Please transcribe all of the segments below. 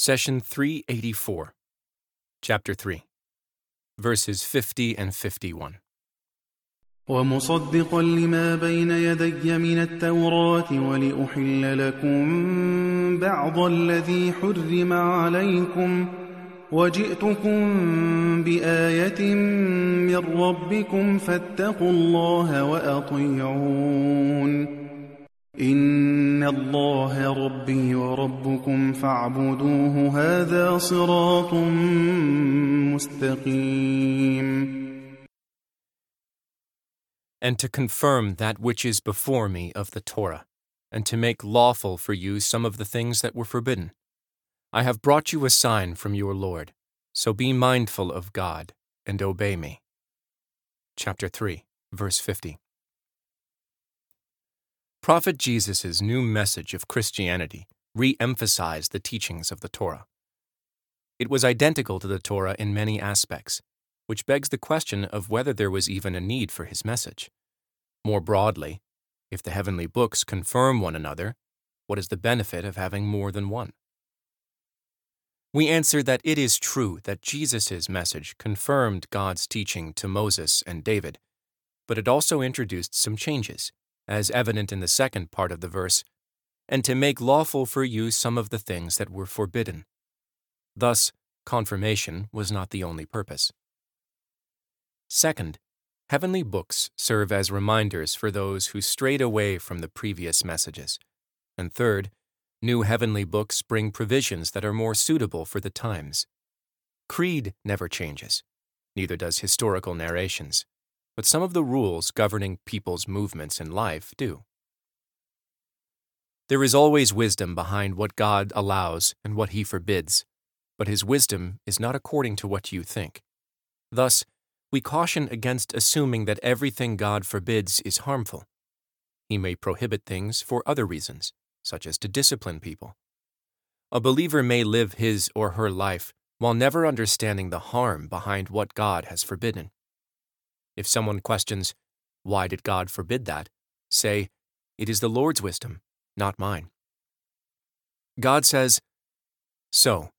Session 384, Chapter 3, verses 50 and 51. ومصدقا لما بين يدي من التوراة ولأحل لكم بعض الذي حرم عليكم وجئتكم بآية من ربكم فاتقوا الله وأطيعون إن الله ربي وربكم فاعبدوه هذا صراط مستقيم And to confirm that which is before me of the Torah, and to make lawful for you some of the things that were forbidden. I have brought you a sign from your Lord, so be mindful of God and obey me. Chapter 3, verse 50. Prophet Jesus' new message of Christianity re emphasized the teachings of the Torah. It was identical to the Torah in many aspects, which begs the question of whether there was even a need for his message. More broadly, if the heavenly books confirm one another, what is the benefit of having more than one? We answer that it is true that Jesus' message confirmed God's teaching to Moses and David, but it also introduced some changes, as evident in the second part of the verse, and to make lawful for you some of the things that were forbidden. Thus, confirmation was not the only purpose. Second, heavenly books serve as reminders for those who strayed away from the previous messages. And third, new heavenly books bring provisions that are more suitable for the times. Creed never changes, neither does historical narrations, but some of the rules governing people's movements in life do. There is always wisdom behind what God allows and what He forbids, but His wisdom is not according to what you think. Thus, we caution against assuming that everything God forbids is harmful. He may prohibit things for other reasons, such as to discipline people. A believer may live his or her life while never understanding the harm behind what God has forbidden. If someone questions, Why did God forbid that? say, It is the Lord's wisdom, not mine. God says, So,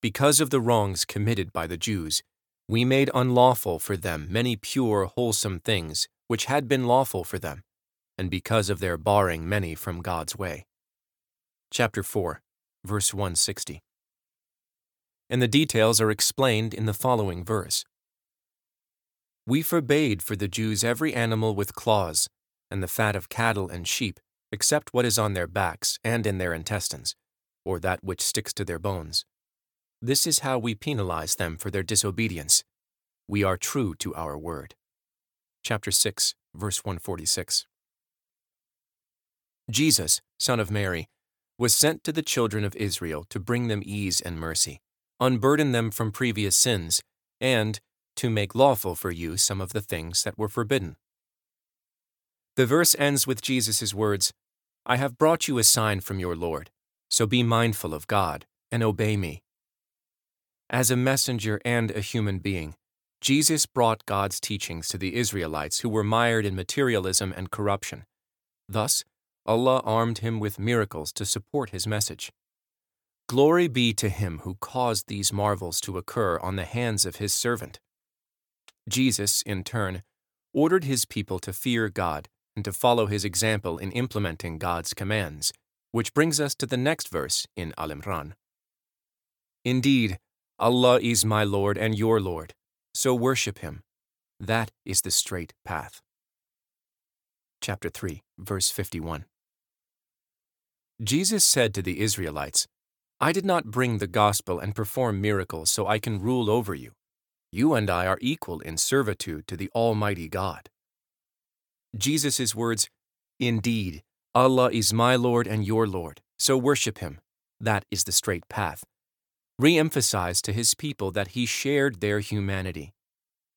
because of the wrongs committed by the Jews, we made unlawful for them many pure, wholesome things which had been lawful for them, and because of their barring many from God's way. Chapter 4, verse 160. And the details are explained in the following verse. We forbade for the Jews every animal with claws, and the fat of cattle and sheep, except what is on their backs and in their intestines, or that which sticks to their bones. This is how we penalize them for their disobedience. We are true to our word. Chapter 6, verse 146. Jesus, son of Mary, was sent to the children of Israel to bring them ease and mercy, unburden them from previous sins, and to make lawful for you some of the things that were forbidden. The verse ends with Jesus' words I have brought you a sign from your Lord, so be mindful of God and obey me. As a messenger and a human being, Jesus brought God's teachings to the Israelites who were mired in materialism and corruption. Thus, Allah armed him with miracles to support his message. Glory be to him who caused these marvels to occur on the hands of his servant. Jesus, in turn, ordered his people to fear God and to follow his example in implementing God's commands, which brings us to the next verse in Al Imran. Indeed, Allah is my Lord and your Lord, so worship him. That is the straight path. Chapter 3, verse 51. Jesus said to the Israelites, I did not bring the gospel and perform miracles so I can rule over you. You and I are equal in servitude to the Almighty God. Jesus' words, Indeed, Allah is my Lord and your Lord, so worship him. That is the straight path. Re emphasized to his people that he shared their humanity.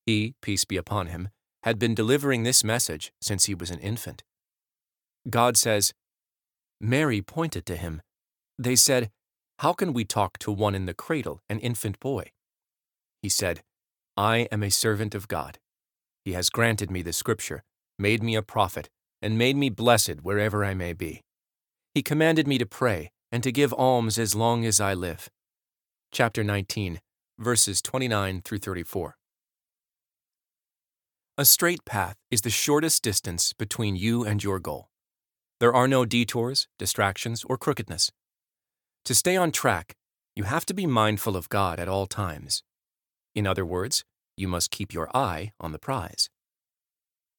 He, peace be upon him, had been delivering this message since he was an infant. God says, Mary pointed to him. They said, How can we talk to one in the cradle, an infant boy? He said, I am a servant of God. He has granted me the scripture, made me a prophet, and made me blessed wherever I may be. He commanded me to pray and to give alms as long as I live. chapter 19, verses 29 through 34. A straight path is the shortest distance between you and your goal. There are no detours, distractions, or crookedness. To stay on track, you have to be mindful of God at all times. In other words, you must keep your eye on the prize.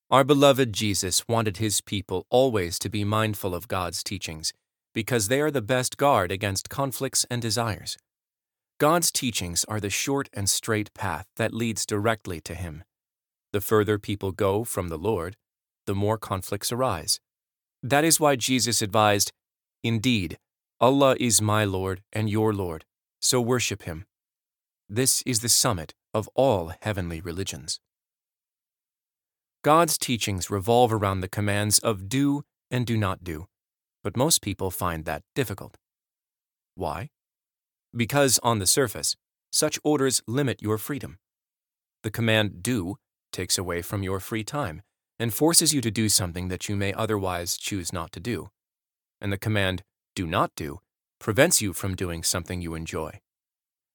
Our beloved Jesus wanted his people always to be mindful of God's teachings because they are the best guard against conflicts and desires. God's teachings are the short and straight path that leads directly to Him. The further people go from the Lord, the more conflicts arise. That is why Jesus advised, Indeed, Allah is my Lord and your Lord, so worship Him. This is the summit of all heavenly religions. God's teachings revolve around the commands of do and do not do, but most people find that difficult. Why? Because, on the surface, such orders limit your freedom. The command do takes away from your free time and forces you to do something that you may otherwise choose not to do. And the command do not do prevents you from doing something you enjoy.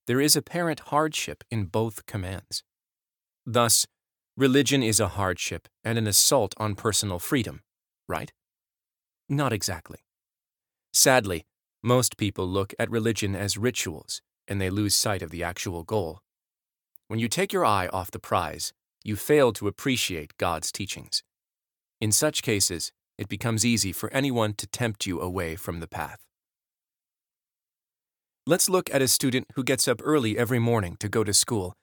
There is apparent hardship in both commands. Thus, religion is a hardship and an assault on personal freedom, right? Not exactly. Sadly, most people look at religion as rituals and they lose sight of the actual goal. When you take your eye off the prize, you fail to appreciate God's teachings. In such cases, it becomes easy for anyone to tempt you away from the path. Let's look at a student who gets up early every morning to go to school,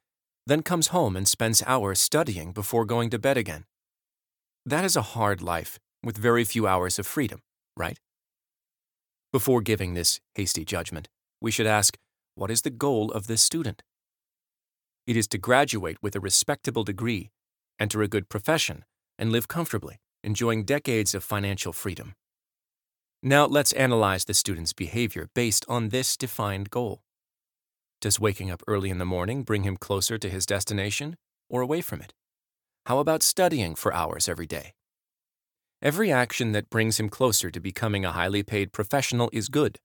then comes home and spends hours studying before going to bed again. That is a hard life with very few hours of freedom, right? Before giving this hasty judgment, we should ask what is the goal of this student? It is to graduate with a respectable degree, enter a good profession, and live comfortably, enjoying decades of financial freedom. Now let's analyze the student's behavior based on this defined goal. Does waking up early in the morning bring him closer to his destination or away from it? How about studying for hours every day? Every action that brings him closer to becoming a highly paid professional is good,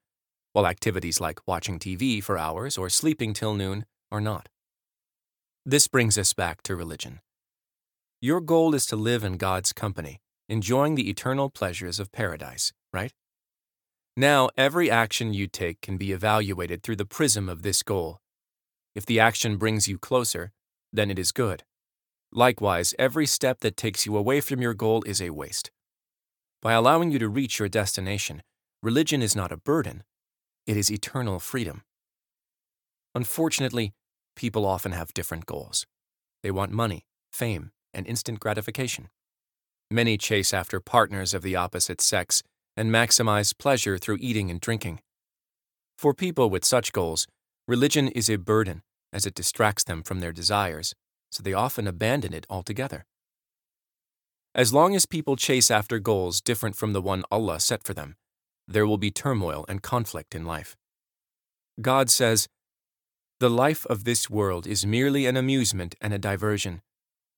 while activities like watching TV for hours or sleeping till noon are not. This brings us back to religion. Your goal is to live in God's company, enjoying the eternal pleasures of paradise, right? Now, every action you take can be evaluated through the prism of this goal. If the action brings you closer, then it is good. Likewise, every step that takes you away from your goal is a waste. By allowing you to reach your destination, religion is not a burden, it is eternal freedom. Unfortunately, people often have different goals. They want money, fame, and instant gratification. Many chase after partners of the opposite sex and maximize pleasure through eating and drinking. For people with such goals, religion is a burden as it distracts them from their desires, so they often abandon it altogether. As long as people chase after goals different from the one Allah set for them, there will be turmoil and conflict in life. God says, The life of this world is merely an amusement and a diversion.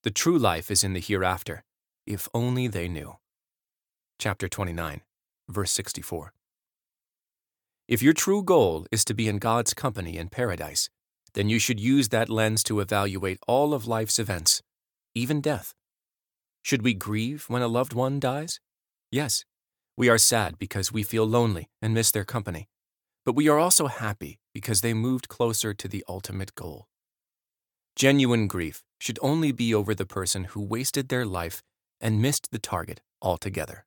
The true life is in the hereafter, if only they knew. Chapter 29, verse 64. If your true goal is to be in God's company in paradise, then you should use that lens to evaluate all of life's events, even death. Should we grieve when a loved one dies? Yes, we are sad because we feel lonely and miss their company. But we are also happy because they moved closer to the ultimate goal. Genuine grief should only be over the person who wasted their life and missed the target altogether.